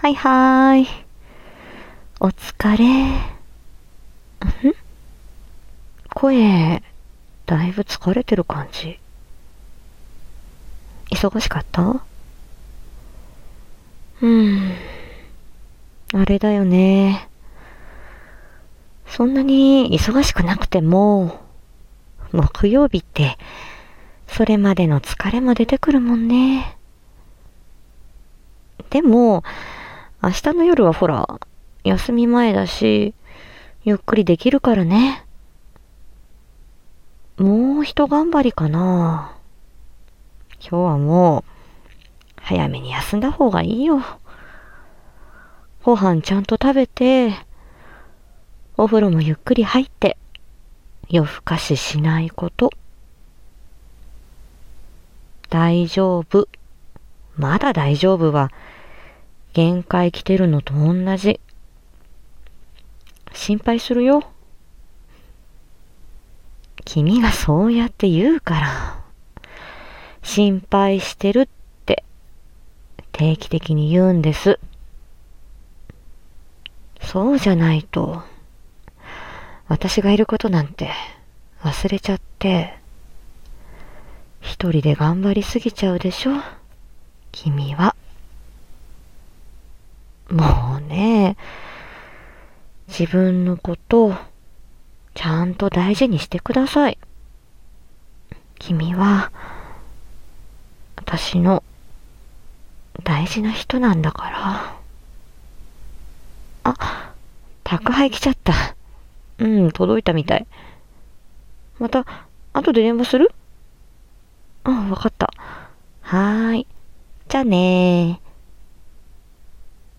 はいはーい。お疲れ。ん？声、だいぶ疲れてる感じ。忙しかった？うん。あれだよね。そんなに忙しくなくても、木曜日って、それまでの疲れも出てくるもんね。でも、明日の夜はほら、休み前だし、ゆっくりできるからね。もう一頑張りかな。今日はもう、早めに休んだ方がいいよ。ご飯ちゃんと食べて、お風呂もゆっくり入って、夜更かししないこと。大丈夫。まだ大丈夫は、限界来てるのと同じ。心配するよ。君がそうやって言うから、心配してるって定期的に言うんです。そうじゃないと、私がいることなんて忘れちゃって、一人で頑張りすぎちゃうでしょ？君は。もうね、自分のことを、ちゃんと大事にしてください。君は、私の大事な人なんだから。あ、宅配来ちゃった。うん、届いたみたい。また、後で電話する？うん、わかった。はーい。じゃあねー。